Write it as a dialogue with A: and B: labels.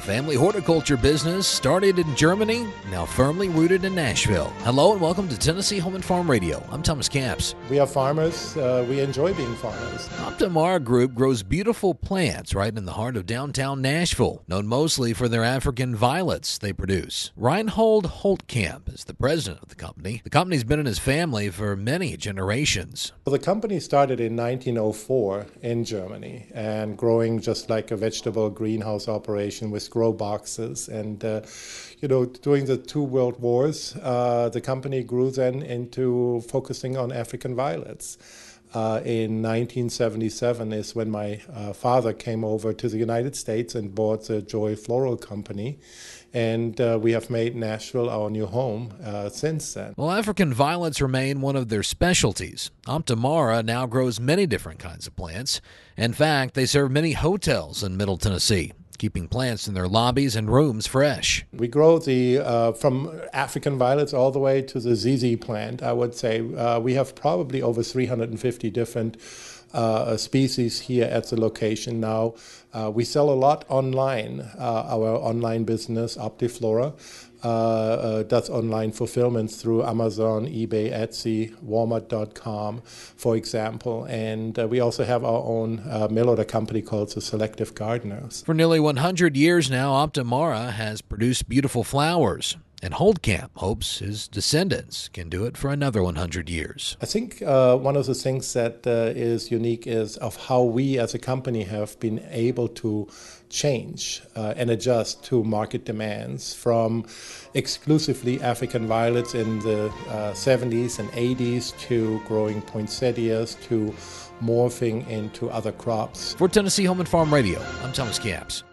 A: a family horticulture business started in Germany, now firmly rooted in Nashville. Hello and welcome to Tennessee Home and Farm Radio. I'm Thomas Camps.
B: We are farmers. Uh, we enjoy being farmers.
A: Optimara Group grows beautiful plants right in the heart of downtown Nashville, known mostly for their African violets they produce. Reinhold Holtkamp is the president of the company. The company's been in his family for many generations.
B: Well, the company started in 1904 in Germany and growing just like a vegetable greenhouse operation with grow boxes. And, uh, you know, during the two world wars, uh, the company grew then into focusing on African violets. Uh, in 1977 is when my uh, father came over to the United States and bought the Joy Floral Company. And uh, we have made Nashville our new home uh, since then.
A: Well, African violets remain one of their specialties. Optimara now grows many different kinds of plants. In fact, they serve many hotels in Middle Tennessee keeping plants in their lobbies and rooms fresh.
B: We grow the uh, from African violets all the way to the ZZ plant. I would say uh, we have probably over 350 different. Uh, species here at the location now. Uh, we sell a lot online. Uh, our online business, Optiflora, uh, uh, does online fulfillments through Amazon, eBay, Etsy, Walmart.com, for example. And uh, we also have our own uh, mail order company called the Selective Gardeners.
A: For nearly 100 years now, Optimara has produced beautiful flowers. And Holtkamp hopes his descendants can do it for another 100 years.
B: I think uh, one of the things that uh, is unique is of how we as a company have been able to change uh, and adjust to market demands from exclusively African violets in the 70s uh, and 80s to growing poinsettias to morphing into other crops.
A: For Tennessee Home and Farm Radio, I'm Thomas Camps.